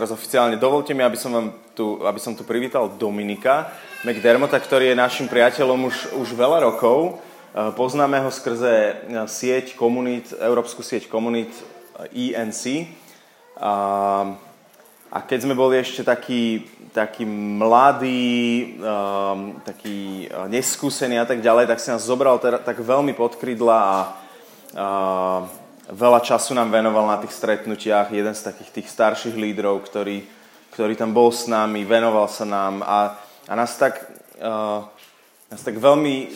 Teraz oficiálne dovolte mi, aby som, vám tu, aby som tu privítal Dominika McDermotta, ktorý je našim priateľom už, už veľa rokov. E, poznáme ho skrze e, sieť komunít, európsku sieť komunít ENC. A, a keď sme boli ešte takí, takí mladí, um, takí neskúsení a tak ďalej, tak si nás zobral teda, tak veľmi pod krydla a, a veľa času nám venoval na tých stretnutiach, jeden z takých tých starších lídrov, ktorý, ktorý tam bol s nami, venoval sa nám a, a nás, tak, uh, nás tak veľmi uh,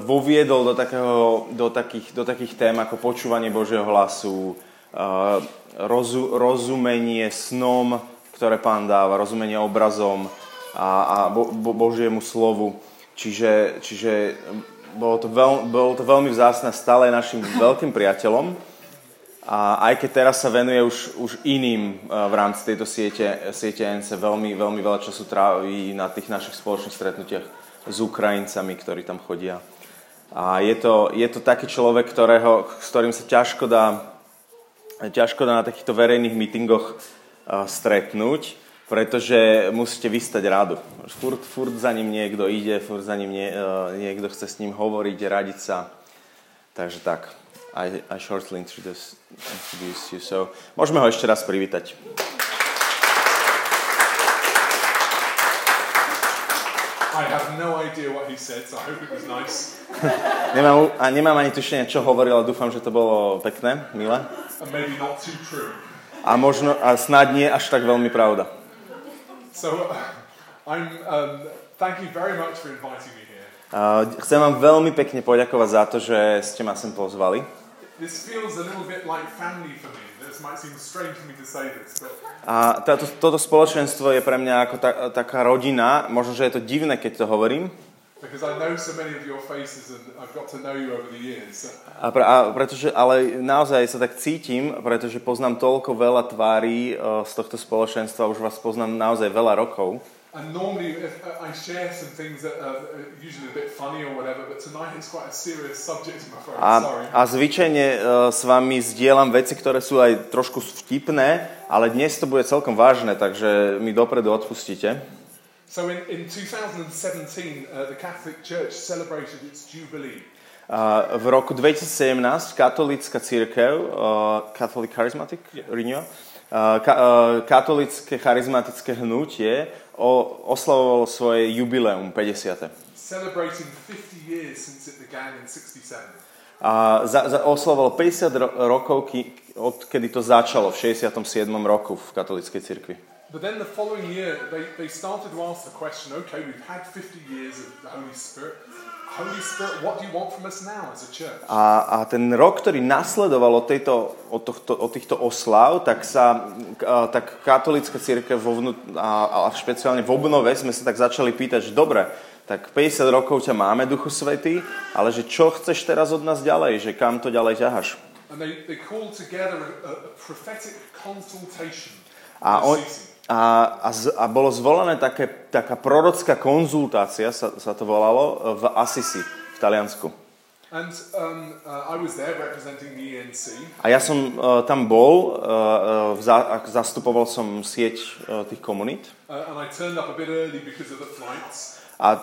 voviedol do, takého, do, takých, do takých tém ako počúvanie Božieho hlasu, uh, rozu, rozumenie snom, ktoré pán dáva, rozumenie obrazom a, a bo, bo, Božiemu slovu. Čiže, čiže bolo, to veľ, bolo to veľmi vzácne, stále našim veľkým priateľom. A aj keď teraz sa venuje už, už iným e, v rámci tejto siete, siete NC, veľmi, veľmi veľa času tráví na tých našich spoločných stretnutiach s Ukrajincami, ktorí tam chodia. A je to, je to taký človek, ktorého, s ktorým sa ťažko dá, ťažko dá na takýchto verejných mítingoch uh, stretnúť, pretože musíte vystať rádu. Furt, furt za ním niekto ide, furt za ním nie, uh, niekto chce s ním hovoriť, radiť sa. Takže tak. I, I shortly introduce, introduce you. So, môžeme ho ešte raz privítať. I have no idea what he said, so I hope it was nice. nemám, a nemám ani tušenie, čo hovoril, ale dúfam, že to bolo pekné, milé. And maybe not too true. A možno, a snad nie až tak veľmi pravda. So, uh, I'm, um, thank you very much for inviting me here. Uh, chcem vám veľmi pekne poďakovať za to, že ste ma sem pozvali. This feels a little bit like family for me. This might seem strange for me to say this, but... A táto, toto spoločenstvo je pre mňa ako ta, taká rodina. Možno, že je to divné, keď to hovorím. Because I know so many of your faces and I've got to know you over the years. A, pre, a pretože, ale naozaj sa tak cítim, pretože poznám toľko veľa tvári uh, z tohto spoločenstva, už vás poznám naozaj veľa rokov. And normally, if uh, I share some things that are usually a bit funny or whatever, but tonight it's quite a serious subject, I'm afraid. A, Sorry. a zvyčajne uh, s vami zdieľam veci, ktoré sú aj trošku vtipné, ale dnes to bude celkom vážne, takže mi dopredu odpustíte. So in, in 2017, uh, the Catholic Church celebrated its Jubilee. Uh, v roku 2017 katolícka církev, uh, Catholic Charismatic yeah. Renewal, uh, ka, uh, katolické charizmatické hnutie o, oslavovalo svoje jubileum 50. Celebrating 50 years since it began in 67. A za, za, oslavovalo 50 ro- rokov, od kedy to začalo v 67. roku v katolíckej cirkvi. But then the following year, they, they started to ask the question, okay, we've had 50 years of the Holy Spirit. A? A, ten rok, ktorý nasledoval od, tejto, od, tohto, od týchto oslav, tak sa a, tak katolícka církev vo vnú, a, a špeciálne v obnove sme sa tak začali pýtať, že dobre, tak 50 rokov ťa máme, Duchu Svetý, ale že čo chceš teraz od nás ďalej, že kam to ďalej consultation. A, on, a, a, z, a bolo zvolené také, taká prorocká konzultácia, sa, sa to volalo, v Assisi, v Taliansku. And um, uh, I was there representing the ENC. A ja som uh, tam bol, uh, za, zastupoval som sieť uh, tých komunít. Uh, and I turned up a bit early because of the flights. A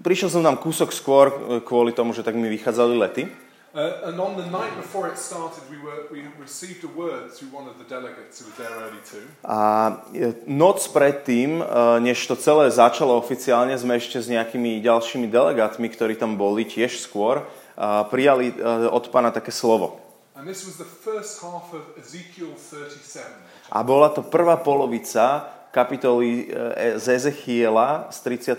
prišiel som tam kúsok skôr kvôli tomu, že tak mi vychádzali lety. Uh, and on the night before it started, we, were, we received a word through one of the delegates who was there early too. A noc predtým, než to celé začalo oficiálne, sme ešte s nejakými ďalšími delegátmi, ktorí tam boli tiež skôr, prijali od pána také slovo. And this was the first half of Ezekiel 37. A bola to prvá polovica kapitoly z Ezechiela z 30,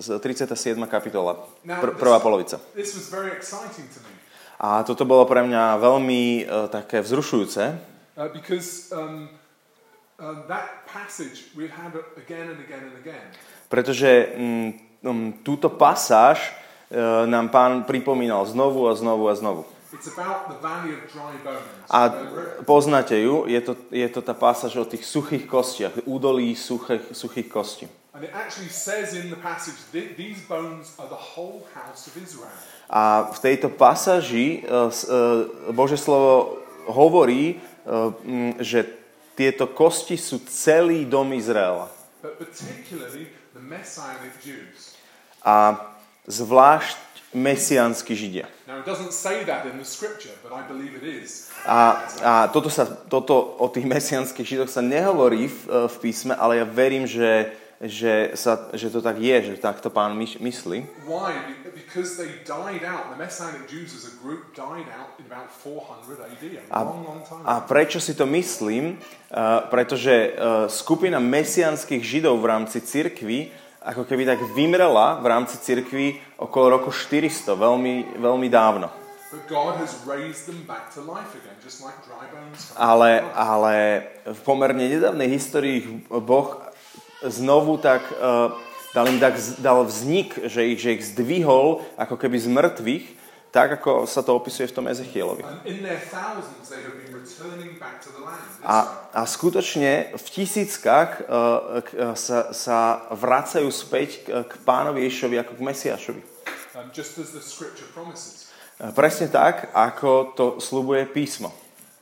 z 37. kapitola. Pr- prvá polovica. This was very exciting to me. A toto bolo pre mňa veľmi uh, také vzrušujúce. Uh, because um, um, that passage we had again and again and again. Pretože um, túto pasáž uh, nám pán pripomínal znovu a znovu a znovu. A poznáte ju, je to, je to tá pasáž o tých suchých kostiach, údolí suchých, suchých kostí. And it actually says in the passage, these bones are the whole house of Israel. A v tejto pasáži Bože slovo hovorí, že tieto kosti sú celý dom Izraela. A zvlášť mesiánsky Židia. A, a toto, sa, toto o tých mesianských židoch sa nehovorí v, v písme, ale ja verím, že, že, sa, že to tak je, že takto pán myš- myslí. Why? Be- Because they died out. The Messianic Jews as a group died out in about 400 AD, a long, long time. A prečo si to myslím? Uh, pretože uh, skupina mesianských židov v rámci cirkvy ako keby tak vymrela v rámci cirkvy okolo roku 400, veľmi, veľmi dávno. To Ale, to ale v pomerne nedávnej histórii ich Boh znovu tak uh, dal im tak, dal vznik, že ich, že ich zdvihol ako keby z mŕtvych, tak ako sa to opisuje v tom Ezechielovi. A, a skutočne v tisíckach uh, k, uh, sa, sa vracajú späť k, k pánovi Ježišovi ako k Mesiašovi. Um, presne tak, ako to slubuje písmo.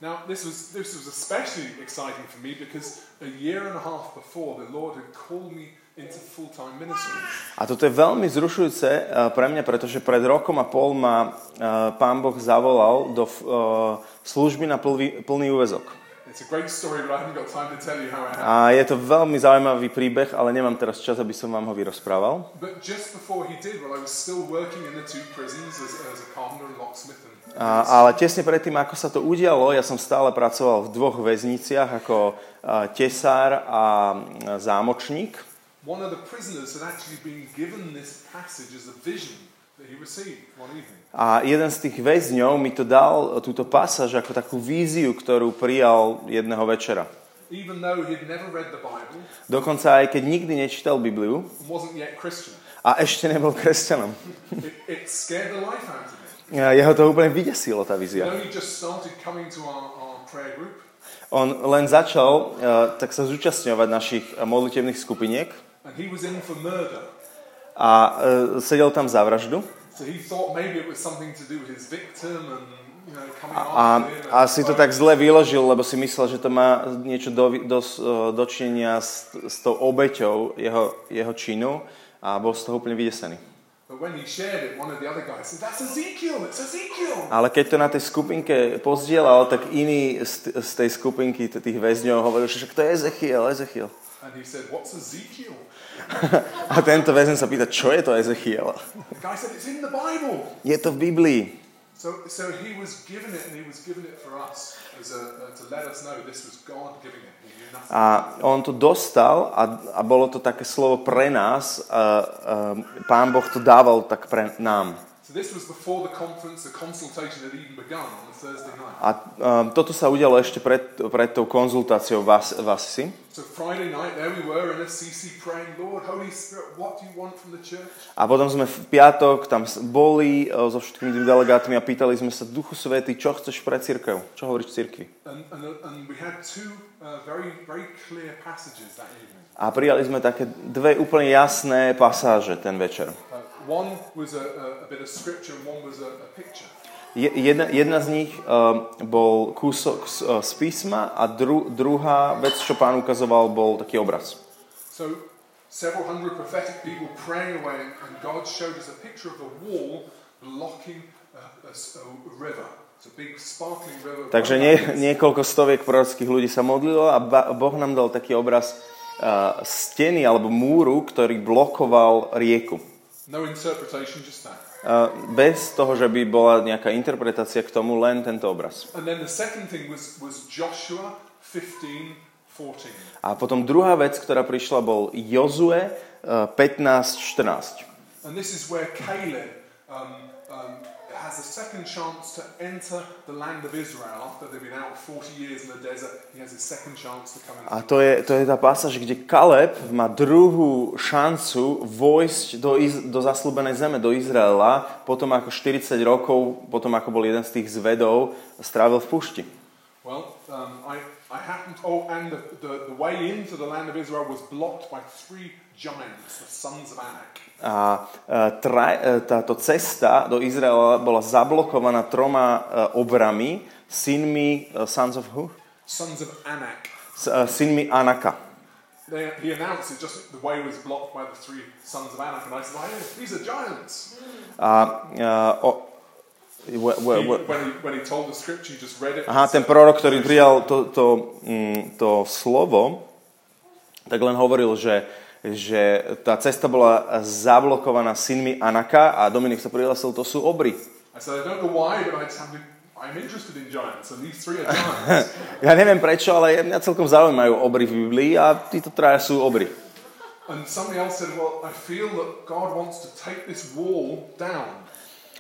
Now, this was, this was especially exciting for me because a year and a half before, the Lord had called me into full time ministry. A toto je veľmi zrušujúce uh, pre mňa, pretože pred rokom a pol ma uh, pán Boh zavolal do uh, služby na plný, úvezok. It's a great story, but I haven't got time to tell you how it happened. A je to veľmi zaujímavý príbeh, ale nemám teraz čas, aby som vám ho vyrozprával. But just before he did, well, I was still working in the two prisons as, as a carpenter and locksmith. And, A, ale tesne predtým, ako sa to udialo, ja som stále pracoval v dvoch väzniciach ako a, tesár a zámočník. one of the prisoners had actually been given this passage as a vision that he received one evening. A jeden z tých väzňov mi to dal, túto pasáž, ako takú víziu, ktorú prijal jedného večera. Even though he'd never read the Bible Dokonca aj keď nikdy nečítal Bibliu wasn't yet Christian, a ešte nebol kresťanom. it, it scared the life out of him. Jeho to úplne vydesilo, tá vízia. On len začal uh, tak sa zúčastňovať našich uh, modlitevných skupiniek a uh, sedel tam za vraždu. A, a si to tak zle vyložil, lebo si myslel, že to má niečo do, do, dočinenia s, s tou obeťou jeho, jeho činu a bol z toho úplne vydesený. Ale keď to na tej skupinke pozdielal, tak iný z, tej skupinky tých väzňov hovoril, že to je Ezechiel, Ezechiel. And he said, "What's Ezekiel?" A tento väzeň sa pýta, čo je to Ezechiel? The guy said, "It's in the Bible." Je to v Biblii. So, so he was given it, and he was given it for us as a, uh, to let us know this was God giving it. A on to dostal a, a bolo to také slovo pre nás. A, a, pán Boh to dával tak pre nám. So this was before the conference, the consultation had even begun on the Thursday night. A um, toto sa udialo ešte pred, pred tou konzultáciou v As- v Asisi. So Friday night, there we were in a CC praying, Lord, Holy Spirit, what do you want from the church? A potom sme v piatok tam boli uh, so všetkými tými delegátmi a pýtali sme sa, Duchu Svety, čo chceš pre církev? Čo hovoríš two uh. A prijali sme také dve úplne jasné pasáže ten večer. Uh, one was a, a, a bit of scripture, and one was a, a picture. Je- Jedna, jedna z nich um, bol kúsok z, uh, z písma a dru, druhá vec, čo pán ukazoval, bol taký obraz. So several hundred prophetic people praying away, and, God showed us a picture of a wall blocking a, a a river. Takže nie, niekoľko stoviek prorockých ľudí sa modlilo a Boh nám dal taký obraz uh, steny alebo múru, ktorý blokoval rieku. No interpretation, just that. Bez toho, že by bola nejaká interpretácia k tomu, len tento obraz. And then the second thing was, was Joshua 15, 14. A potom druhá vec, ktorá prišla, bol Jozue uh, 15.14. And this is where Caleb um, um, has a second chance to enter the land of Israel after they've been out 40 years in the desert. He has a second chance to come in. A to je, to je tá pasáž, kde Kaleb má druhú šancu vojsť do, Iz, do zaslúbenej zeme, do Izraela, potom ako 40 rokov, potom ako bol jeden z tých zvedov, strávil v pušti. Well, um, I, I happened. Oh, and the, the, the way into the land of Israel was blocked by three A e, traj, e, táto cesta do Izraela bola zablokovaná troma e, obrami, synmi Sons of who? Sons of Anak. s uh, synmi Anaka. They, he announced it just the way was blocked by the three sons of Anak, and I said, "Hey, these are giants." A, uh, o, aha, ten prorok, ktorý prijal to, to, mm, to slovo, tak len hovoril, že, že tá cesta bola zablokovaná synmi Anaka a Dominik sa prihlásil, to sú obry. Ja neviem prečo, ale mňa celkom zaujímajú obry v Biblii a títo traja sú obry. and somebody else said, Well, I feel that God wants to take this wall down.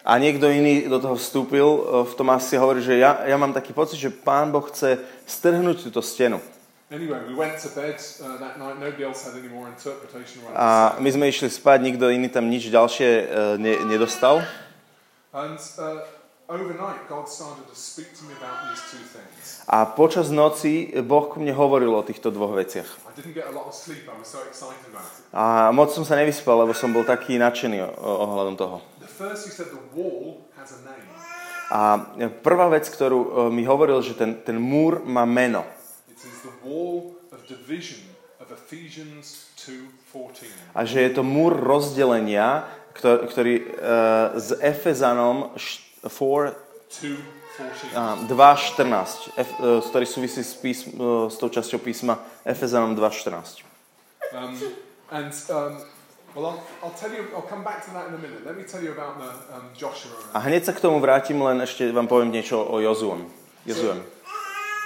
A niekto iný do toho vstúpil, e, v tom asi hovorí, že ja, ja mám taký pocit, že Pán Boh chce strhnúť túto stenu. Uh, A my sme išli spať, nikto iný tam nič ďalšie e, ne, nedostal. And uh, overnight, God started to speak to me about these two things. A počas noci Boh ku mne hovoril o týchto dvoch veciach. A so moc som sa nevyspal, lebo som bol taký nadšený ohľadom toho. Said, a. A prvá vec, ktorú e, mi hovoril, že ten, ten múr má meno. Wall of division of Ephesians 2:14. A že je to múr rozdelenia, ktorý, ktorý e, s Efezanom št- 4, 2:14. a, 2.14, Ef, e, ktorý súvisí s, písm, e, s tou časťou písma Efezanom 2.14. Um, and um, well, I'll, I'll you. The um. A hneď sa k tomu vrátim, len ešte vám poviem niečo o Jozuem. Jozuem.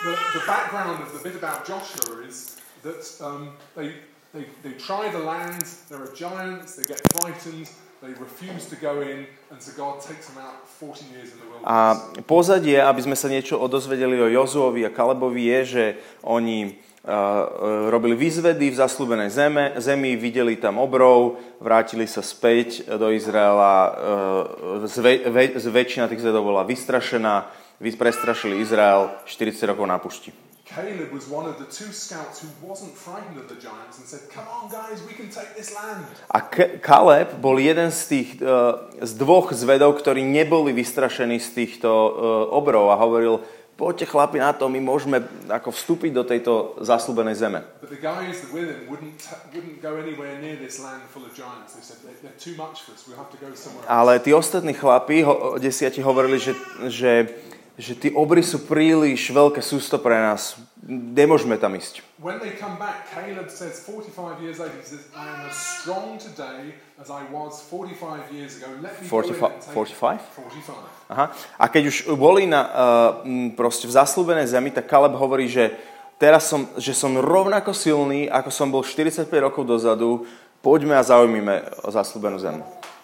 The, the background of the bit about Joshua is that um, they, they, they try the land, there are giants, they get frightened, they refuse to go in, and so God takes them out 40 years in the wilderness. A pozadie, aby sme sa niečo odozvedeli o Jozuovi a Kalebovi, je, že oni uh, robili výzvedy v zaslúbenej zeme, zemi, videli tam obrov, vrátili sa späť do Izraela, uh, tých zvedov bola vystrašená, vy prestrašili Izrael 40 rokov na pušti. Caleb was one of the two scouts who wasn't frightened of the giants and said, Come on, guys, we can take this land. A K- Kaleb bol jeden z tých, uh, z dvoch zvedov, ktorí neboli vystrašení z týchto uh, obrov a hovoril, poďte chlapi na to, my môžeme ako vstúpiť do tejto zaslúbenej zeme. Ale tí ostatní chlapi, ho, desiati, hovorili, že, že, že tí obry sú príliš veľké sústo pre nás. Nemôžeme tam ísť. When they come back, Caleb says 45 years later, he says, I am as strong today as I was 45 years ago. Let me go in 45? and take 45? 45. Aha. A keď už boli na, uh, proste v zaslúbenej zemi, tak Kaleb hovorí, že teraz som, že som rovnako silný, ako som bol 45 rokov dozadu, poďme a zaujmime zaslúbenú zem.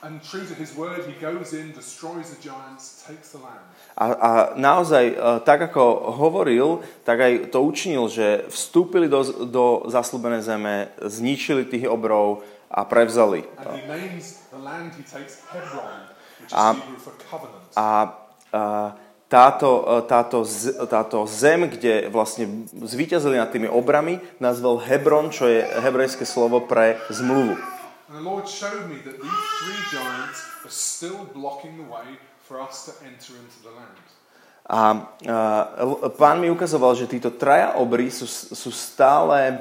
And true to his word, he goes in, destroys the giants, takes the land. A, a naozaj, uh, tak ako hovoril, tak aj to učinil, že vstúpili do, do zaslúbenej zeme, zničili tých obrov a prevzali. Covenant. A, a táto, e, táto, táto zem, kde vlastne zvíťazili nad tými obrami, nazval Hebron, čo je hebrejské slovo pre zmluvu. And the Lord showed me that these three giants are still blocking the way for us to enter into the land. A, l- pán mi ukazoval, že títo traja obry sú, sú stále,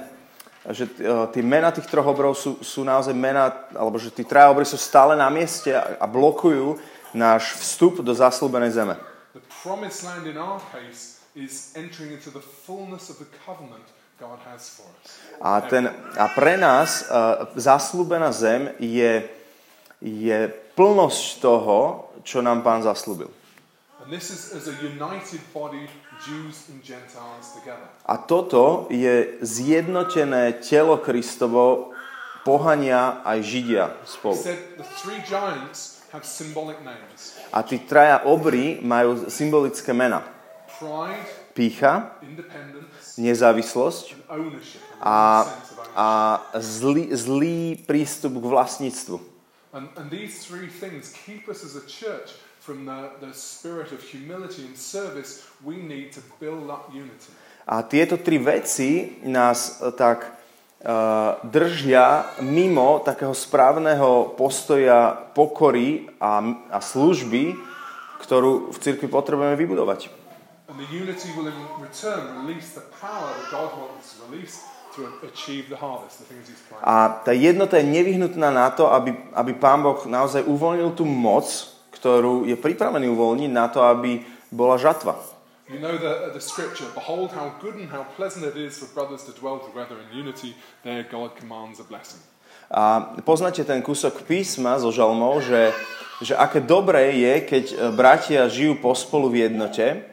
že e, tie mena tých troch obrov sú, sú naozaj mena, alebo že tí traja obry sú stále na mieste a, a blokujú náš vstup do zaslúbenej zeme. The promised land in our case is entering into the fullness of the covenant God has for us. A, ten, a pre nás uh, zaslúbená zem je, je plnosť toho, čo nám pán zaslúbil. A toto je zjednotené telo Kristovo, pohania aj Židia spolu. A tí traja obry majú symbolické mena. Pícha, nezávislosť a, a zlý, zlý prístup k vlastníctvu. And, and these three things keep us as a church from the, the spirit of humility and service we need to build up unity. A tieto tri veci nás eh, tak uh, držia mimo takého správneho postoja pokory a, a služby, ktorú v cirkvi potrebujeme vybudovať. And the unity will in return release the power that God wants to release A tá jednota je nevyhnutná na to, aby, aby Pán Boh naozaj uvoľnil tú moc, ktorú je pripravený uvoľniť na to, aby bola žatva. You know the, the scripture, behold how good and how pleasant it is for brothers to dwell together in unity, there God commands a blessing. A poznáte ten kúsok písma zo žalmov, že, že aké dobré je, keď e, bratia žijú pospolu v jednote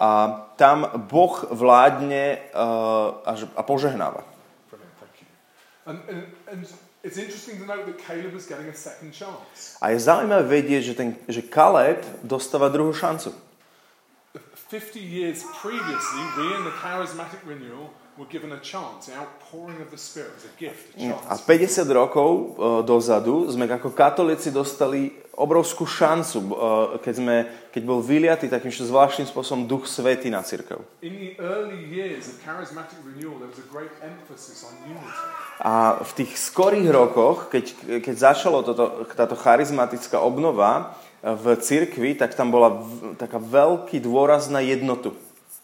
a tam Boh vládne uh, a, požehnáva. Caleb a je zaujímavé vedieť, že, ten, že Kaleb dostáva druhú šancu. 50 years previously, we in the charismatic renewal a chance, the outpouring of the Spirit was a gift, a A chance. 50 rokov uh, dozadu sme ako katolíci dostali obrovskú šancu, uh, keď, sme, keď bol vyliatý takým zvláštnym spôsobom Duch Svety na církev. A v tých skorých rokoch, keď, keď začalo toto, táto charizmatická obnova v cirkvi, tak tam bola v, taká veľký dôraz na jednotu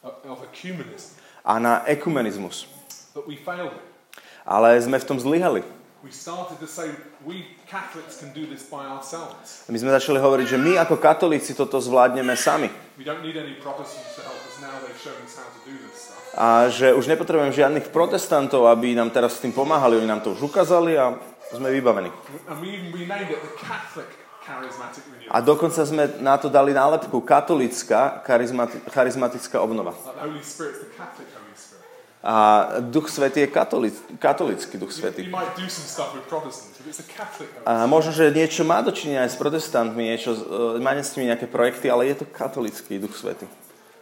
Of ecumenism, a na ekumenizmus. we. Ale sme v tom zlyhali. We we. My sme začali hovoriť, že my ako katolíci toto zvládneme sami. We. A že už nepotrebujem žiadnych protestantov, aby nám teraz s tým pomáhali. Oni nám to už ukázali a sme vybavení. And we renamed it the Catholic. A dokonca sme na to dali nálepku katolická charizmati- charizmatická obnova. A Duch Svetý je katolic, katolický Duch Svetý. a možno, že niečo má dočinenia aj s protestantmi, niečo, uh, má s nimi nejaké projekty, ale je to katolický Duch Svetý.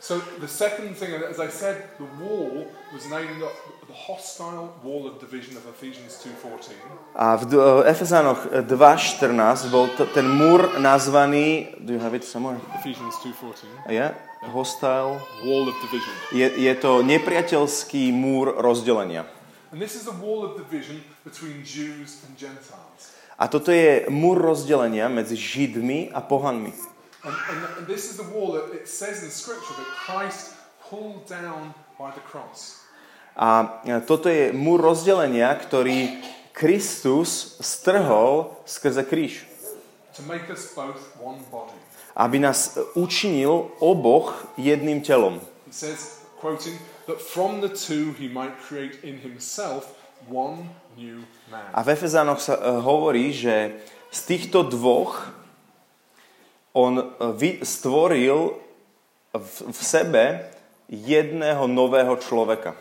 So the second thing, as I said, the wall was named the hostile wall of division of Ephesians 2.14. A v uh, Efezánoch 2.14 bol to, ten múr nazvaný, do you have it somewhere? Ephesians 2.14. Je? Hostile. Wall of division. Je, je to nepriateľský múr rozdelenia. And this is the wall of division between Jews and Gentiles. A toto je múr rozdelenia medzi Židmi a pohanmi. And, and, and this is the wall that it says in Scripture that Christ pulled down by the cross. A toto je múr rozdelenia, ktorý Kristus strhol skrze kríž. to make us both one body. Aby nás učinil oboch jedným telom. Says, quoting, that from the two he might create in himself one new man. A v Efezánoch sa e, hovorí, že z týchto dvoch on e, vy- stvoril v, sebe jedného nového človeka.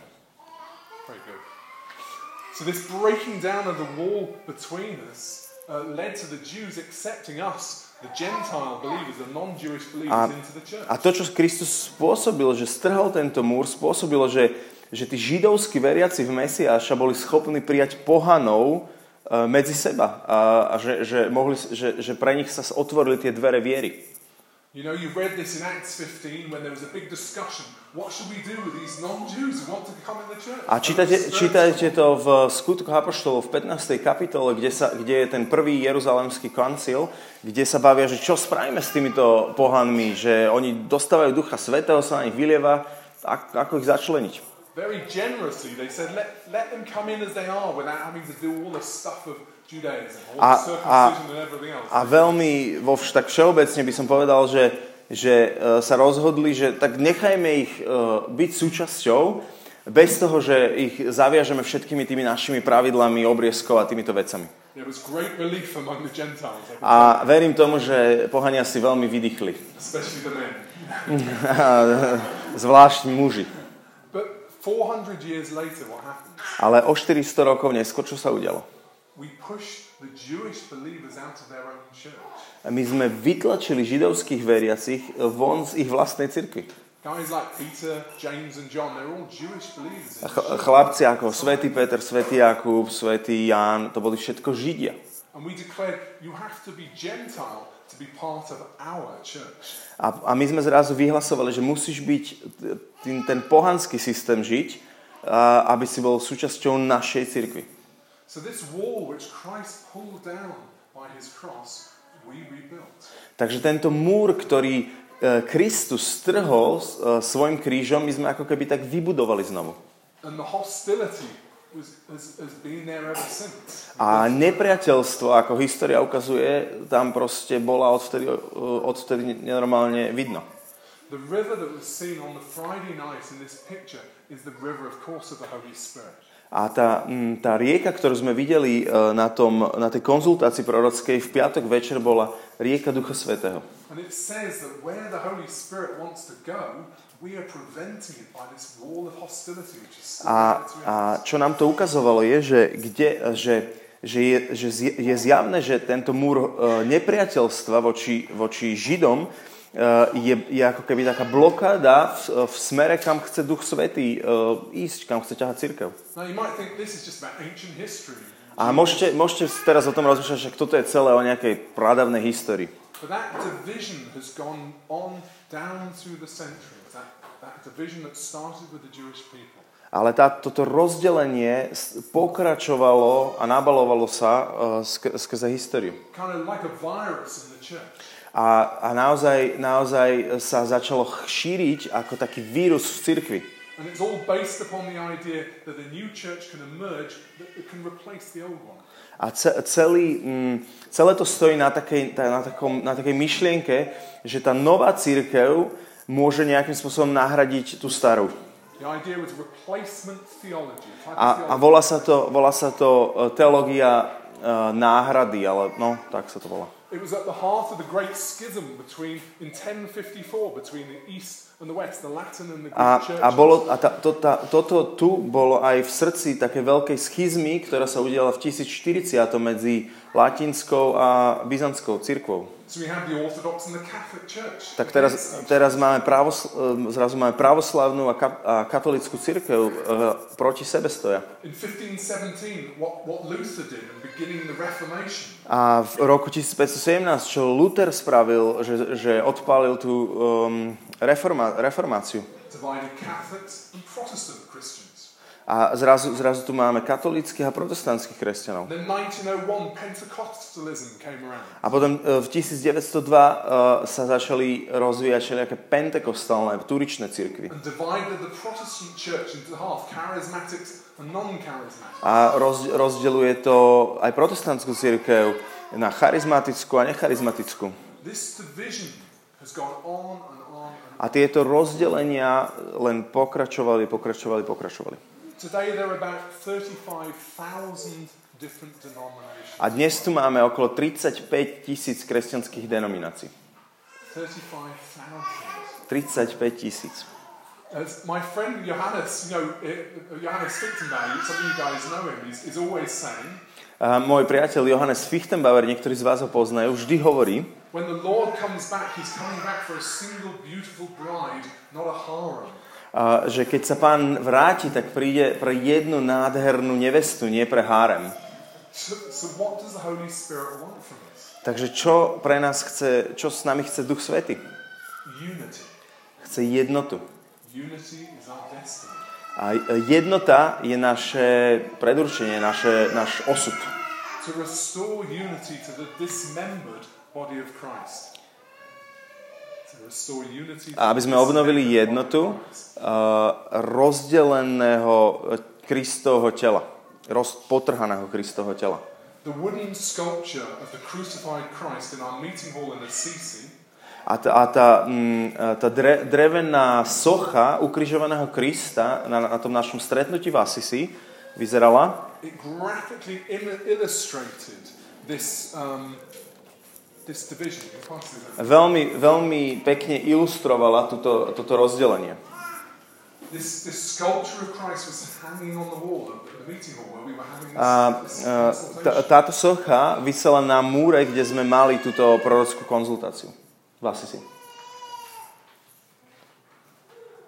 So this breaking down of the wall between us uh, led to the Jews accepting us, the Gentile believers, the non-Jewish believers, A- into the church. A to, čo Kristus spôsobil, že strhol tento múr, spôsobilo, že, že tí židovskí veriaci v Mesiáša boli schopní prijať pohanov medzi seba. A, a že, že, mohli, že, že pre nich sa otvorili tie dvere viery. You know, you read this in Acts 15 when there was a big discussion. What should we do with these non-Jews who want to come in the church? A čítate, čítajte to v skutku Apoštolov v 15. kapitole, kde, sa, kde je ten prvý jeruzalemský koncil, kde sa bavia, že čo spravíme s týmito pohanmi, že oni dostávajú Ducha Svetého, sa na nich vylieva, ako ich začleniť. Very generously, they said, let, let them come in as they are without having to do all the stuff of Judaism, all A- the circumcision and everything else. A veľmi, vo vš- tak všeobecne by som povedal, že, že e, sa rozhodli, že tak nechajme ich e, byť súčasťou, bez toho, že ich zaviažeme všetkými tými našimi pravidlami, obriezkov a týmito vecami. A verím tomu, že pohania si veľmi vydýchli. men. Zvlášť muži. But 400 years later, what happened? Ale o 400 rokov neskôr, čo sa udialo? We pushed the Jewish believers out of their own church. My sme vytlačili židovských veriacich von z ich vlastnej cirkvi. Chlapci ako svätý Peter, svätý Jakub, svätý Ján, to boli všetko židia. And we declared, you have to be Gentile A, a my sme zrazu vyhlasovali, že musíš byť tým, ten pohanský systém žiť, a, aby si bol súčasťou našej cirkvi. So this wall which Christ pulled down by his cross, we rebuilt. Takže tento múr, ktorý e, Kristus strhol e, svojim krížom, my sme ako keby tak vybudovali znovu. And the hostility A nepriateľstvo, ako história ukazuje, tam proste bola odvtedy, odvtedy nenormálne vidno. The river that was seen on the Friday night in this picture is the river, of course, of the Holy Spirit. A tá, mm, tá rieka, ktorú sme videli e, na, tom, na tej konzultácii prorockej v piatok večer, bola rieka Ducha Svetého. Go, A, a čo nám to ukazovalo je, že, kde, že, že, je, že je zjavné, že tento múr e, nepriateľstva voči, voči Židom e, je, je ako keby taká blokáda v, v smere, kam chce Duch Svetý e, ísť, kam chce ťahať církev. A môžete, môžete teraz o tom rozmýšľať, že toto je celé o nejakej pradavnej histórii. But that division has gone on down through the centuries. Ale tá, toto rozdelenie pokračovalo a nabalovalo sa uh, sk- skrze históriu. A. A, naozaj, naozaj sa začalo šíriť ako taký vírus v cirkvi. And it's all based upon the idea that a new church can emerge that that can replace the old one. A ce- celý, mm, celé to stojí na takej, ta- na, takom, na takej myšlienke, že tá nová církev môže nejakým spôsobom nahradiť tú starú. A A, volá sa to, volá sa to e, teológia e, náhrady, ale no, tak sa to volá. It was at the heart of the great schism between in 1054 between the East and the West, the Latin and the Greek A, churches. a bolo, a tá, to, tá, toto tu bolo aj v srdci také veľkej schizmy, ktorá sa udiala v 1040 medzi latinskou a byzantskou cirkvou. Tak teraz, teraz máme pravosl- e, zrazu máme pravoslavnú a, ka- a katolickú cirkev e, proti sebe stoja. In 1517, what, what Luther did in beginning the Reformation, A v roku 1517, čo Luther spravil, že, že odpálil tú um, reforma, reformáciu. divided Catholics and Protestant Christians. A zrazu, zrazu tu máme katolických a protestantských kresťanov. Then 1901, Pentecostalism came around. A potom e, v 1902 uh, sa začali rozvíjať všelijaké pentekostálne, turičné cirkvy. A roz, rozdeľuje to aj protestantskú cirkev na charizmatickú a necharizmatickú. A tieto rozdelenia len pokračovali, pokračovali, pokračovali. Today there are about 35,000 different denominations. A dnes tu máme okolo 35 tisíc kresťanských denominácií. 35,000. 35 tisíc. My friend Johannes, you know, eh, Johannes Fichtenbauer, some of you guys know him, is, is always saying, A môj priateľ Johannes Fichtenbauer, niektorí z vás ho poznajú, vždy hovorí, when the Lord comes back, he's coming back for a single beautiful bride, not a harem. Že keď sa pán vráti, tak príde pre jednu nádhernú nevestu, nie pre hárem. Takže čo pre nás chce, čo s nami chce Duch Svety? Chce jednotu. A jednota je naše predurčenie, naše, náš osud. To restore unity to the dismembered body of Christ. To restore unity to A aby sme obnovili jednotu uh, rozdeleného Kristovho tela. Potrhaného Kristovho tela. A tá, a tá, mm, a tá dre, drevená socha ukrižovaného Krista na, na tom našom stretnutí v Assisi vyzerala, it graphically il- illustrated this, um, veľmi, veľmi pekne ilustrovala túto, toto rozdelenie. A, táto socha vysela na múre, kde sme mali túto prorockú konzultáciu v Assisi.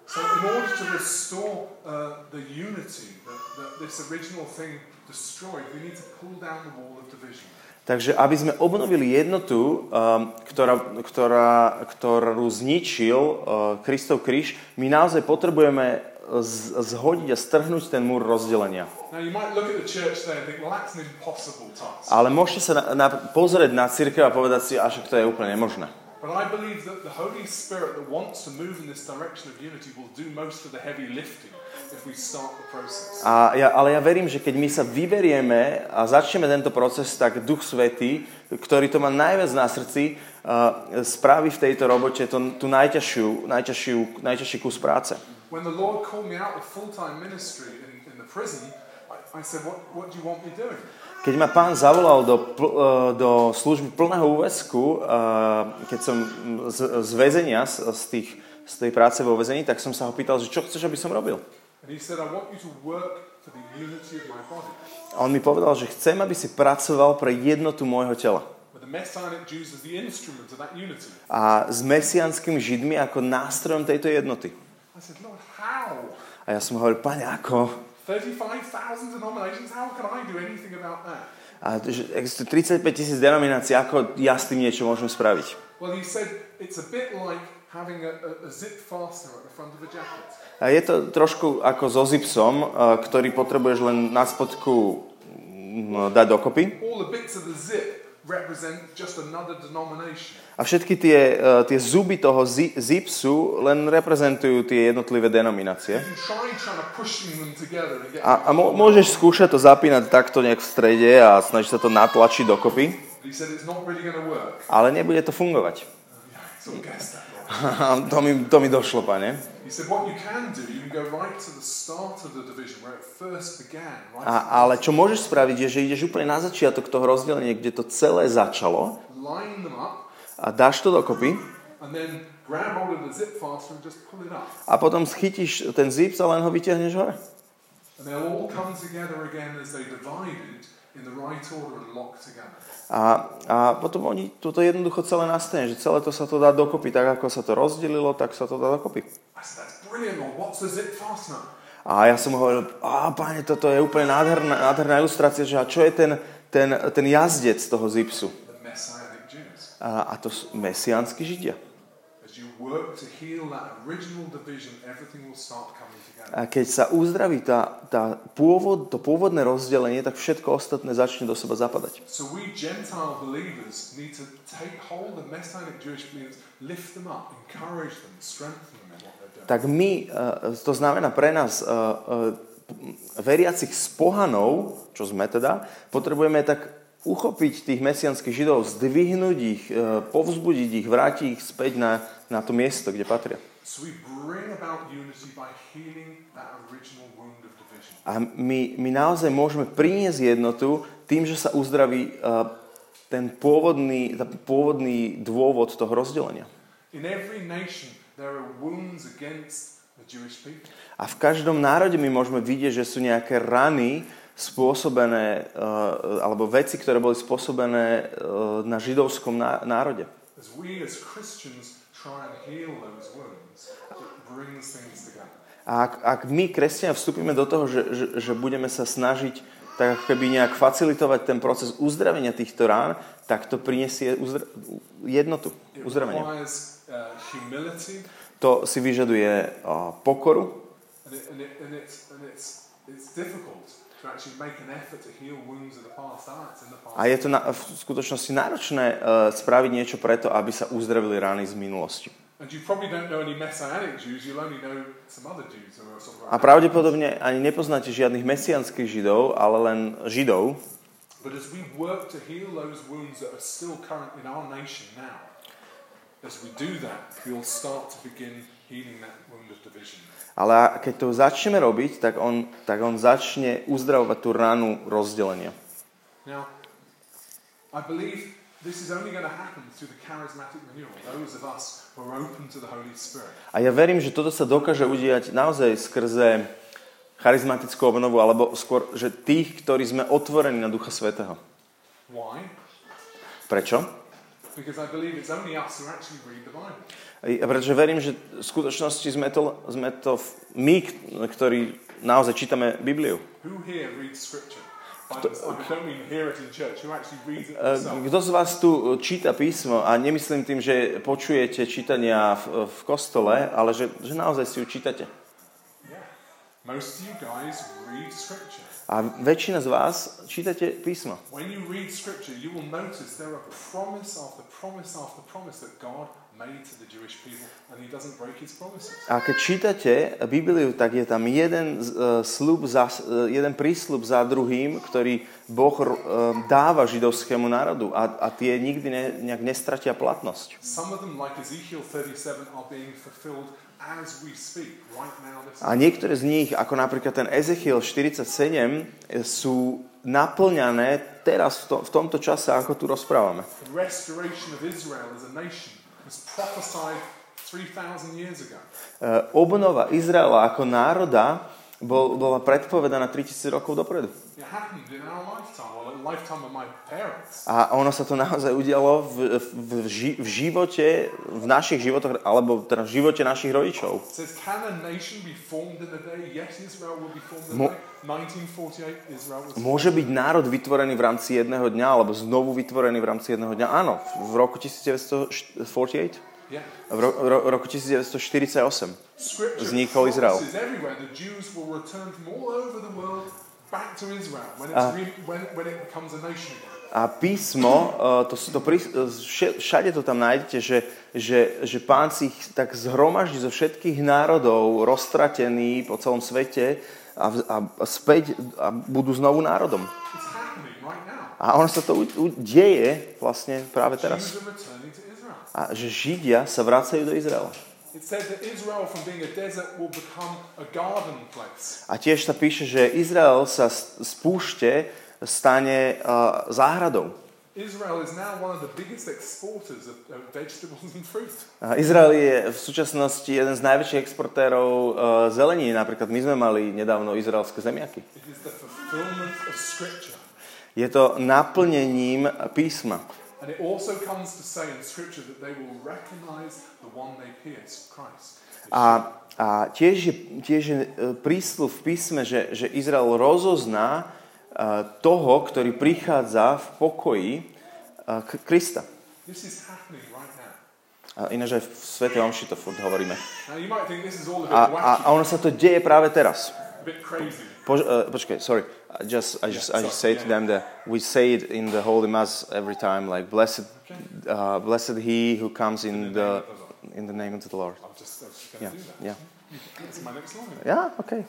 So, in order to restore uh, the unity that, that this original thing destroyed, we need to pull down the wall of division. Takže aby sme obnovili jednotu, um, ktorá, ktorá, ktorú zničil uh, Kristov kríž, my naozaj potrebujeme zhodiť a strhnúť ten múr rozdelenia. Ale môžete sa na, na, pozrieť na církev a povedať si, až to je úplne nemožné. But I believe that the Holy Spirit that wants to move in this direction of unity will do most of the heavy lifting A ja, ale ja verím, že keď my sa vyberieme a začneme tento proces, tak Duch Svetý, ktorý to má najviac na srdci, uh, spraví v tejto robote to, tú najťažšiu, najťažšiu, najťažší kus práce. When the Lord called me out of full-time ministry in, in the prison, I, I said, what, what do you want me doing? Keď ma pán zavolal do, uh, do služby plného úvesku, uh, keď som z, z väzenia, z, tých, z tej práce vo väzení, tak som sa ho pýtal, že čo chceš, aby som robil? A on mi povedal, že chcem, aby si pracoval pre jednotu môjho tela. A s mesianskými židmi ako nástrojom tejto jednoty. A ja som hovoril, pane, ako? 35,000 denominations, how can I do anything about that? A existuje 35 tisíc denominácií, ako ja s tým niečo môžem spraviť? Well, he said, it's a bit like having a, a, a zip fastener at the front of a jacket. A je to trošku ako so zipsom, ktorý potrebuješ len na spodku mm, dať dokopy. The the. A všetky tie, uh, tie zuby toho zi- zipsu len reprezentujú tie jednotlivé denominácie. A, a môžeš skúšať to zapínať takto nejak v strede a snažiť sa to natlačiť dokopy, ale nebude to fungovať. To, mi, to mi došlo, pane. A, ale čo môžeš spraviť, je, že ideš úplne na začiatok toho rozdelenia, kde to celé začalo a dáš to dokopy zip a potom schytíš ten zips a len ho vyťahneš hore. And they'll all come together again as they divided A, a potom oni toto jednoducho celé nastane, že celé to sa to dá dokopy, tak ako sa to rozdelilo, tak sa to dá dokopy. A ja som hovoril, a páne, toto je úplne nádherná, nádherná ilustrácia, že a čo je ten, ten, ten jazdec toho zipsu? A, a to mesiánsky židia. As you work to heal that original division, everything will start coming together. A keď sa uzdraví tá, tá pôvod, to pôvodné rozdelenie, tak všetko ostatné začne do seba zapadať. So we Gentile believers need to take hold of Messianic Jewish believers, lift them up, encourage them, strengthen them in what they're doing. Tak my, eh, to znamená pre nás, eh, eh, veriacich z pohanov, čo sme teda, potrebujeme tak uchopiť tých mesianských židov, zdvihnúť ich, povzbudiť ich, vrátiť ich späť na, na to miesto, kde patria. A my, my naozaj môžeme priniesť jednotu tým, že sa uzdraví eh, ten pôvodný, tá pôvodný dôvod toho rozdelenia. A v každom národe my môžeme vidieť, že sú nejaké rany spôsobené, eh, alebo veci, ktoré boli spôsobené eh, na židovskom ná- národe. As we as Christians try and heal those wounds, it brings things together. A ak, ak my, kresťania, vstúpime do toho, že, že, že budeme sa snažiť tak keby nejak facilitovať ten proces uzdravenia týchto rán, tak to prinesie uzdra- jednotu, uzdravenie. uh, To si vyžaduje uh, pokoru and, it, and, it, and, it's, and it's, a je to na, v skutočnosti náročné uh, spraviť niečo preto, aby sa uzdravili rány z minulosti. A pravdepodobne ani nepoznáte žiadnych mesianských židov, ale len židov. But as we work to heal those wounds that are still current in our nation now, as we do that, we'll start to begin healing that wound of division. Ale keď to začneme robiť, tak on, tak on začne uzdravovať tú ránu rozdelenia. Now, I believe this is only going to happen through the charismatic renewal, those of us who are open to the Holy Spirit. A ja verím, že toto sa dokáže udiať naozaj skrze charizmatickú obnovu, alebo skôr, že tých, ktorí sme otvorení na Ducha Svetého. Why? Prečo? Because I believe it's only us who actually read the Bible. Pretože verím, že v skutočnosti sme to, sme to my, ktorí naozaj čítame Bibliu. Kto z vás tu číta písmo a nemyslím tým, že počujete čítania v, v kostole, ale že, že naozaj si ju čítate. A väčšina z vás čítate písmo. When you read scripture, you will notice there are promise after promise after promise that God A keď čítate Bibliu, tak je tam jeden, uh, slub za, uh, jeden prísľub za druhým, ktorý Boh uh, dáva židovskému národu a, a tie nikdy ne, nejak nestratia platnosť. Some of them, like Ezekiel 37, are being fulfilled as we speak, right now. This A niektoré z nich, ako napríklad ten Ezechiel 47, sú naplňané teraz v, to, v tomto čase, ako tu rozprávame. Restoration of Israel as a nation was prophesied 3,000 years ago. E, Obnova Izraela ako národa bol, bola predpovedaná 3000 rokov dopredu. A ono sa to naozaj udialo v, v, v živote, v našich životoch, alebo teda v živote našich rodičov. It says, can a nation be formed in a day? Yes, Israel will be formed in Mo- a day. 1948, Israel was Môže byť národ vytvorený v rámci jedného dňa, alebo znovu vytvorený v rámci jedného dňa? Áno, v roku 1948, Yeah. V ro, ro, roku 1948. Scripture Vznikol Izrael. a. A písmo, e, to, to, pri, vše- všade to tam nájdete, že, že, že pán si ich tak zhromaždí zo všetkých národov, roztratený po celom svete a, a, a späť a budú znovu národom. A ono sa to u, u, deje vlastne práve teraz. A že Židia sa vracajú do Izraela. A tiež sa píše, že Izrael sa z púšte stane uh, záhradou. Israel is now one of the biggest exporters of, of vegetables and fruit. A Izrael je v súčasnosti jeden z najväčších exportérov uh, zelení. Napríklad my sme mali nedávno izraelské zemiaky. Je to naplnením písma. And it also comes to say in Scripture that they will recognize the one they pierced, Christ. A, a tiež je, tiež je e, prísľub v písme, že, že Izrael rozozná e, toho, ktorý prichádza v pokoji e, Krista. This is happening right now. A ináč aj v Svete Omši to furt hovoríme. A A, a, ono sa to deje práve teraz. uh, počkaj, sorry. I just, I just, I just say to them that we say it in the Holy Mass every time, like blessed, uh, blessed he who comes in the, in the name of the Lord. I'm just, I was just going Yeah, to do that. yeah. That's my next line. Ja, OK.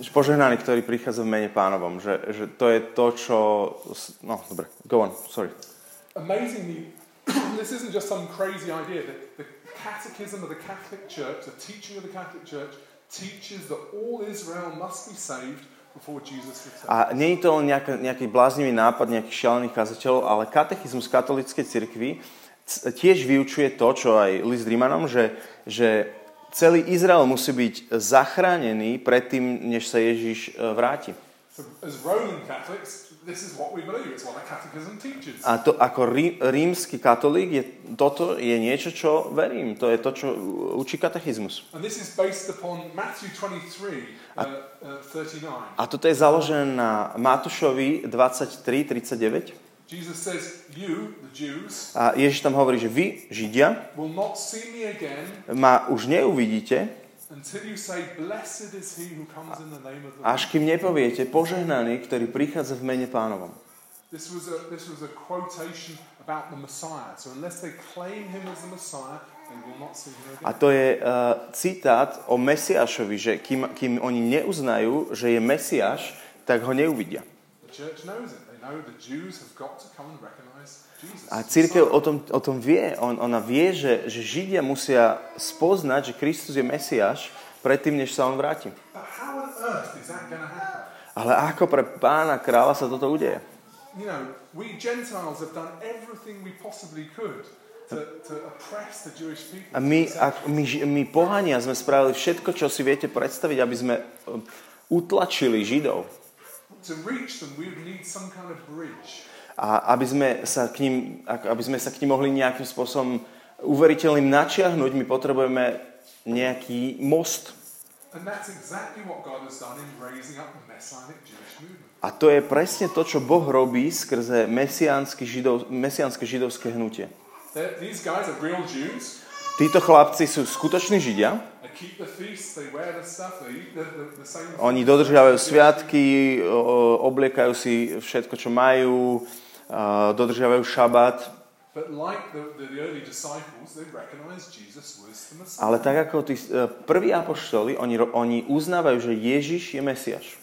Že Požehnaný, ktorý prichádza v mene pánovom. Že, že to je to, čo... No, dobre. Go on. Sorry. Amazingly, this isn't just some crazy idea. The, the catechism of the Catholic Church, the teaching of the Catholic Church, teaches that all Israel must be saved before Jesus returns. A nie je to len nejaký, nejaký bláznivý nápad nejakých šialených kazateľov, ale katechizmus katolíckej cirkvi tiež vyučuje to, čo aj list Rímanom, že, že celý Izrael musí byť zachránený predtým, než sa Ježiš e, vráti. A to ako rí, rímsky katolík, je, toto je niečo, čo verím. To je to, čo učí katechizmus. And this is based upon Matthew 23, uh, 39. A toto je založené na Matúšovi 23.39. Jesus says, You, the Jews, A Ježiš tam hovorí, že vy, Židia, ma už neuvidíte, až kým nepoviete požehnaný, ktorý prichádza v mene pánovom. This was, a, this was a quotation about the Messiah. So unless they claim him as the Messiah, A to je uh, citát o Mesiášovi, že kým, kým oni neuznajú, že je Mesiáš, tak ho neuvidia. A církev o tom, o tom vie. On, ona vie, že, že Židia musia spoznať, že Kristus je Mesiáš predtým, než sa on vráti. Ale ako pre pána kráľa sa toto udeje? You know, we Gentiles have done everything we possibly could A my, ak, my, my pohania sme spravili všetko, čo si viete predstaviť, aby sme um, utlačili Židov. A aby sme sa k ním, aby sme sa k ním mohli nejakým spôsobom uveriteľným načiahnuť, my potrebujeme nejaký most. A to je presne to, čo Boh robí skrze mesiánsky židov, mesiánske židovské hnutie. They're, these guys are real Jews. Títo chlapci sú skutoční Židia, Oni dodržiavajú sviatky, obliekajú si všetko, čo majú, dodržiavajú šabat. Ale tak ako tí e, prví apoštoli, oni, oni uznávajú, že Ježiš je Mesiaš.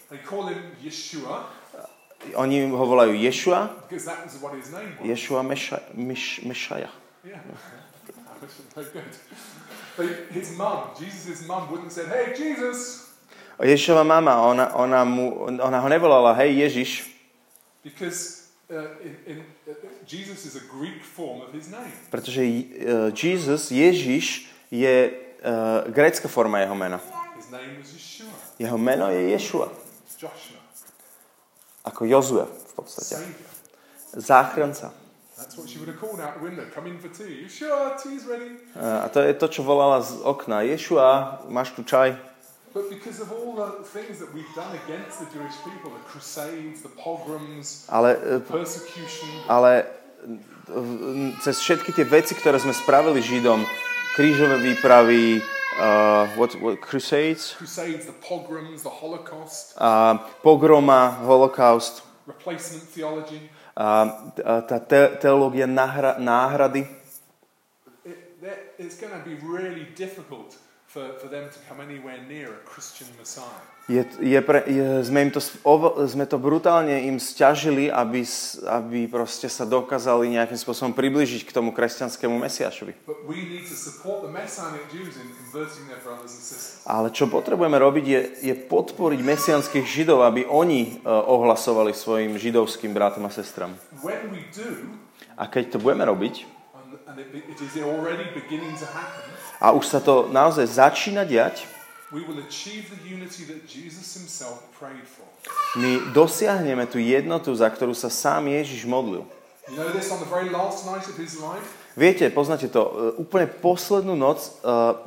Oni ho volajú Ješua. Ješua Mešaja. Yeah. Very good. But his mum, Jesus' mum, wouldn't have said, Hey, Jesus, A Ješova mama, ona, ona, mu, ona ho nevolala, hej Ježiš, because uh, uh, pretože uh, Jesus, Ježiš, je uh, grécka forma jeho mena. His name was Yeshua. Jeho meno je Ješua, ako Jozue v podstate. Záchranca. That's what she would have called out the window. Come in for tea. Yeshua, tea's ready. A to je to, čo volala z okna. Ješua, máš tu čaj? But because of all the things that we've done against the Jewish people, the crusades, the pogroms, Ale, uh, persecution, ale cez všetky tie veci, ktoré sme spravili Židom, krížové výpravy, uh, what, what, crusades, crusades, the pogroms, the Holocaust, uh, pogroma, holokaust, replacement theology, tá te- teológia náhra, náhrady, it, that- it's going be really difficult je, je pre, je, sme, im to, sme to brutálne im stiažili, aby, aby proste sa dokázali nejakým spôsobom priblížiť k tomu kresťanskému Mesiašovi. But we need to support the Messianic Jews in converting their brothers and sisters. Ale čo potrebujeme robiť je, je podporiť mesianských židov, aby oni e, ohlasovali svojim židovským bratom a sestram. A keď to budeme robiť, and, and it, it is already beginning to happen, a už sa to naozaj začína diať, my dosiahneme tú jednotu, za ktorú sa sám Ježiš modlil. Viete, poznáte to, e, úplne poslednú noc e,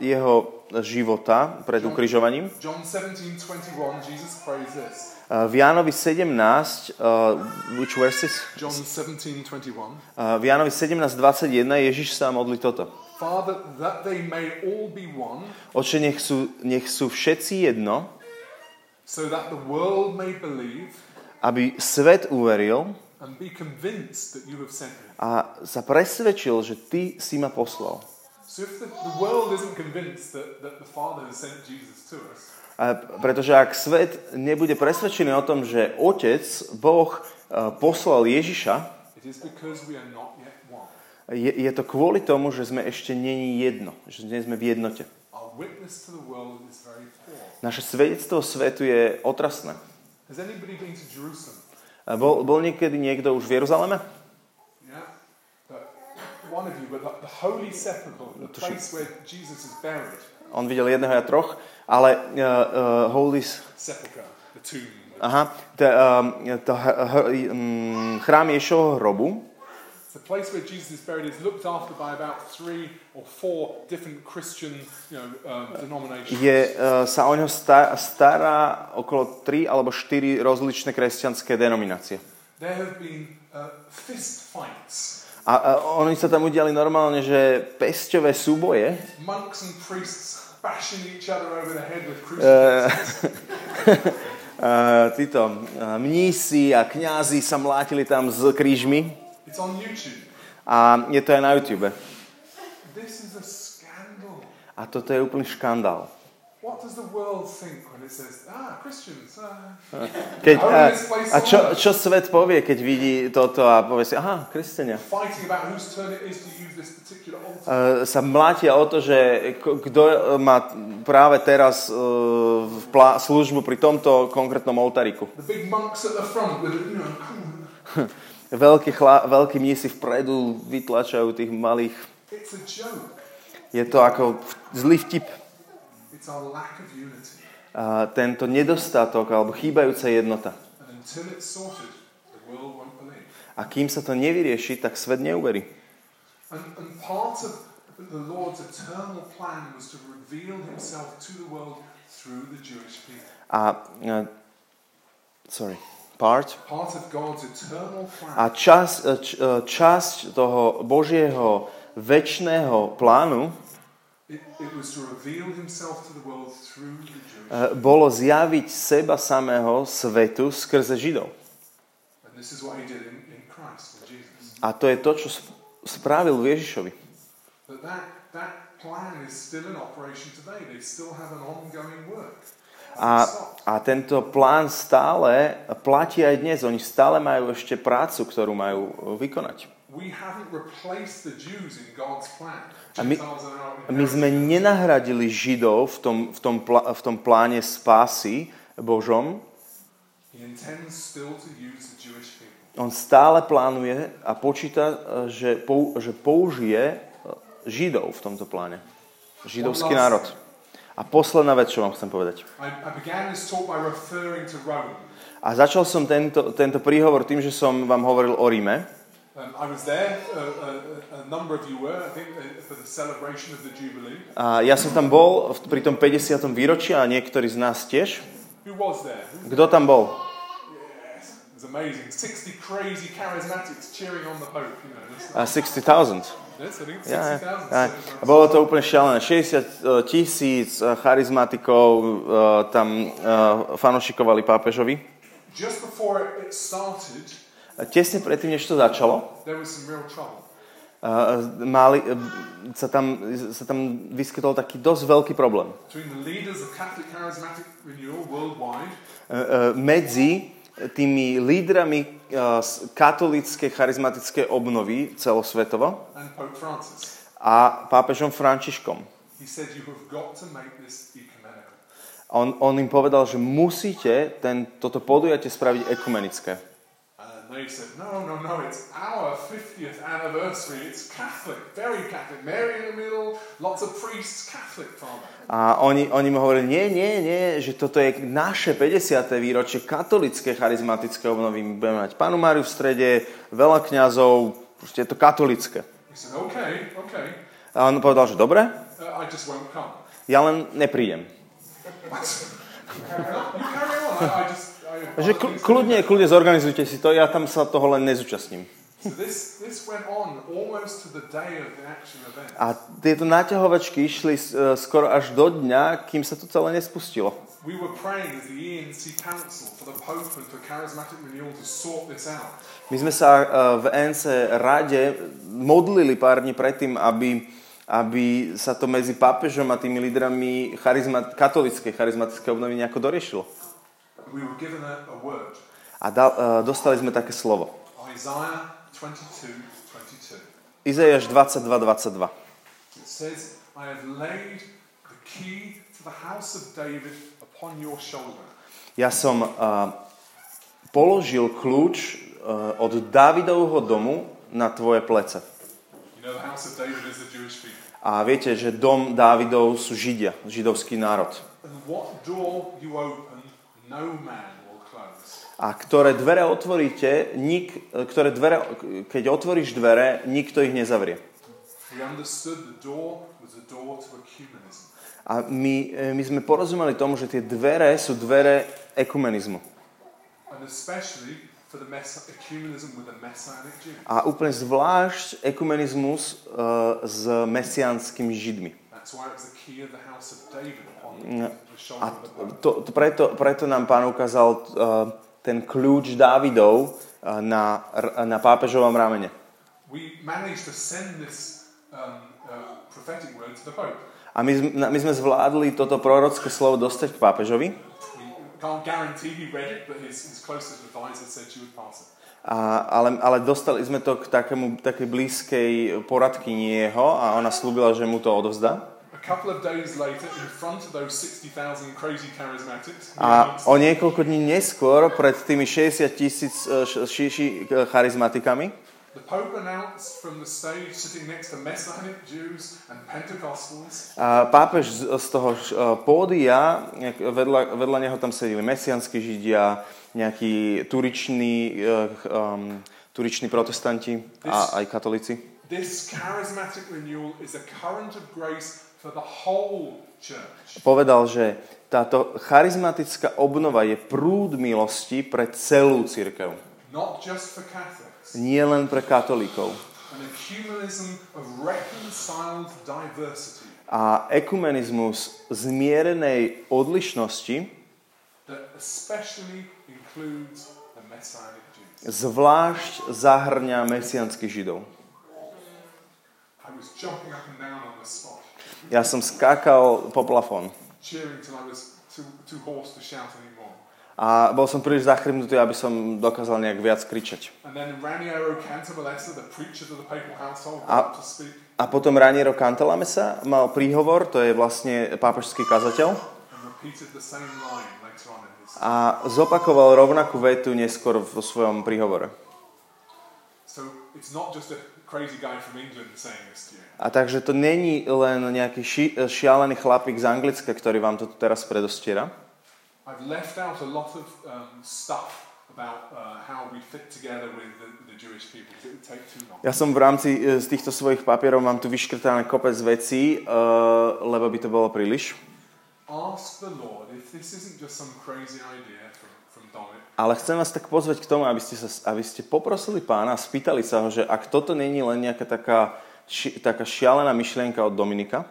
jeho života pred ukrižovaním. John 17, 21, Jesus prays this. E, V Jánovi 17, uh, which verses? John 17, 21. Uh, v Jánovi 17, 21 Ježiš sa modlí toto. Father, that they may all be one, Oče, nech sú, nech sú všetci jedno, so that the world may believe aby svet uveril and be convinced that you have sent me. a sa presvedčil, že ty si ma poslal. So if the, the world isn't convinced that, that the Father has sent Jesus to us, A pretože ak svet nebude presvedčený o tom, že Otec, Boh, uh, poslal Ježiša, je, je to kvôli tomu, že sme ešte není jedno, že nie sme v jednote. Naše svedectvo svetu je otrasné. Bol, bol niekedy niekto už v Jeruzaleme? On videl jedného a troch, ale uh, uh, Holy... Aha, to, um, to um, chrám Ješovho hrobu, The place where Jesus is buried is looked after by about three or four different Christian you know, um, denominations. je, uh, sa o ňo sta- stará okolo 3 alebo 4 rozličné kresťanské denominácie. There have been uh, fist fights. A, a oni sa tam udiali normálne, že pesťové súboje. Monks and priests bashing each other over the head with Uh, crucifixes. uh, títo uh, mnísi a kňazi sa mlátili tam s krížmi it's on YouTube. a je to aj na YouTube. This is a scandal. A toto je úplný škandál. What does the world think when it says, ah, Christians, ah. Keď, a, a čo, čo svet povie, keď vidí toto a povie si, aha, kresťania. Uh, sa mlátia o to, že kto má práve teraz uh, plá- službu pri tomto konkrétnom oltáriku. Veľkí, chla, veľkí mnísi vpredu vytlačajú tých malých. A. Je to ako zlý vtip. Uh, tento nedostatok alebo chýbajúca jednota. A kým sa to nevyrieši, tak svet neuverí. A, uh, sorry, part. A čas, č, časť toho Božieho väčšného plánu eh, bolo zjaviť seba samého svetu skrze Židov. A to je to, čo sp- spravil v Ježišovi. A, a tento plán stále platí aj dnes. Oni stále majú ešte prácu, ktorú majú eh, vykonať. A my- My sme nenahradili Židov v tom, v tom, pl- v tom pláne spásy Božom. On stále plánuje a počíta, eh, že, pou, že použije eh, Židov v tomto pláne. Židovský národ. A posledná vec, čo vám chcem povedať. A začal som tento, tento príhovor tým, že som vám hovoril o Ríme. Um, uh, a, uh, Jubilee. A ja som tam bol pri tom 50. výročí a niektorí z nás tiež. Kto tam bol? Yes, it was amazing. 60 crazy charismatics cheering on the Pope, you know. That's, A 60,000. Yes, I think 60,000. Ja, ja. A bolo to úplne šialené. 60 tisíc eh, charizmatikov eh, tam eh, fanošikovali pápežovi. A Tesne predtým, než to začalo, eh, mali, eh, sa, tam, sa tam vyskytol taký dosť veľký problém. Eh, eh, Medzi tými lídrami eh, z katolíckej charizmatickej obnovy celosvetovo a pápežom Františkom. On, on im povedal, že musíte ten, toto podujatie spraviť ekumenické. And they said, No, no, no, it's our 50th anniversary. It's Catholic, very Catholic. Mary in the middle, lots of priests, Catholic, Father. A oni, oni mu hovorili, nie, nie, nie, že toto je naše 50. výročie katolické charizmatické obnovy. My budeme mať Pánu Máriu v strede, veľa kňazov, proste je to katolické. Said, Okay, okay, A on povedal, že dobre, uh, I just won't come. ja len neprídem. You carry on. I, I just. I, Že kl- kľudne, kľudne zorganizujte si to, ja tam sa toho len nezúčastním. A tieto náťahovačky išli e, skoro až do dňa, kým sa to celé nespustilo. We were praying as the ENC Council for the Pope and for Charismatic Renewal to sort this out. My sme sa e, v ENC rade modlili pár dní predtým, aby, aby sa to medzi pápežom a tými lídrami charizma, katolíckej charizmatické obnovy nejako doriešilo. A, a word, A dal, e, dostali sme také slovo. Isaiah 22, 22. Izaiáš 22.22. It says, I have laid the key to the house of David upon your shoulder. Ja som uh, položil kľúč uh, od Dávidovho domu na tvoje plece. A viete, že dom Dávidov sú Židia, židovský národ. A ktoré dvere otvoríte, nik, ktoré dvere, keď otvoríš dvere, nikto ich nezavrie. A my, e, my sme porozumeli tomu, že tie dvere sú dvere ekumenizmu. A úplne zvlášť ekumenizmus uh, s mesianskými židmi. No. A to, to preto, preto nám pán ukázal uh, ten kľúč Dávidov uh, na, na pápežovom ramene. Um, uh. A my, sme- na- my sme zvládli toto prorocké slovo dostať k pápežovi. A, ale, ale dostali sme to k takému, takej blízkej poradkyni jeho a ona slúbila, že mu to odovzdá. A couple of days later, in front of those 60,000 crazy charismatics, he A announced, o niekoľko dní neskôr, pred tými 60 tisíc e, šíši e, charizmatikami, the Pope announced from the stage, sitting next to Messianic Jews and Pentecostals, a pápež z, z toho e, pódia, vedľa, vedľa neho tam sedeli mesianskí židia, nejakí turiční, um, turiční protestanti a aj katolíci. this charismatic renewal is a current of grace Povedal, že táto charizmatická obnova je prúd milosti pre celú církev. Nie len pre katolíkov. A ekumenizmus zmierenej odlišnosti zvlášť zahrňa mesianských židov. I was jumping up and down on the spot, Ja som skákal po plafón a bol som príliš zachrybnutý, aby som dokázal nejak viac kričať. A- A potom Raniero Cantalamessa mal príhovor, to je vlastne pápežský kazateľ, a zopakoval rovnakú vetu neskôr vo svojom príhovore. So it's not just a A takže to není len nejaký ši- šialený chlapík z Anglicka, ktorý vám to teraz predostiera. I've left out a lot of um, stuff about uh, how we fit together with the, the Jewish people because it would take too long. Ja som v rámci e, z týchto svojich papierov mám tu vyškrtané kopec vecí, uh, lebo by to bolo príliš. Ask the Lord if this isn't just some crazy idea from. Ale chcem vás tak pozvať k tomu, aby ste, sa, aby ste poprosili pána a spýtali sa ho, že ak toto není len nejaká taká, ši, taká šialená myšlienka od Dominika,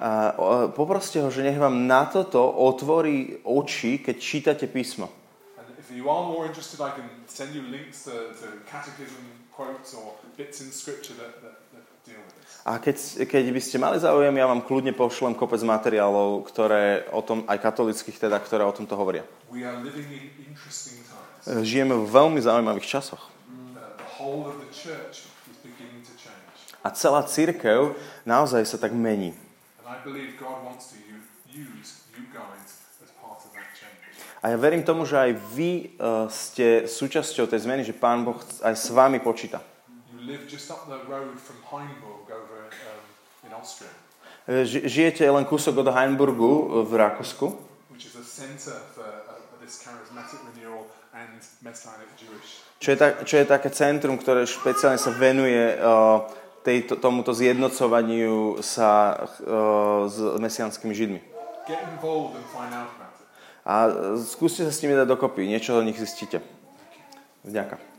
a, poproste ho, že nech vám na toto otvorí oči, keď čítate písmo. Interested, I can send you links to, to catechism quotes or bits in scripture that, that, A keď, keď by ste mali záujem, ja vám kľudne pošlem kopec materiálov, ktoré o tom, aj katolických teda, ktoré o tomto hovoria. We are living in interesting times. E, Žijeme v veľmi zaujímavých časoch. Change. A celá církev naozaj sa tak mení. A ja verím tomu, že aj vy uh, ste súčasťou tej zmeny, že Pán Boh aj s vami počíta. Live just up the road from Heimburg over um, in Austria, E, ži- Žijete len kúsok od Heimburgu v Rakúsku, which is a centre for uh, this charismatic renewal and Messianic Jewish. čo je, tak, čo je také centrum, ktoré špeciálne sa venuje uh, tejto, tomuto zjednocovaniu sa uh, s mesianskými židmi. Get involved and find out about it. A e, skúste sa s nimi dať dokopy, niečo o nich zistíte. Vďaka.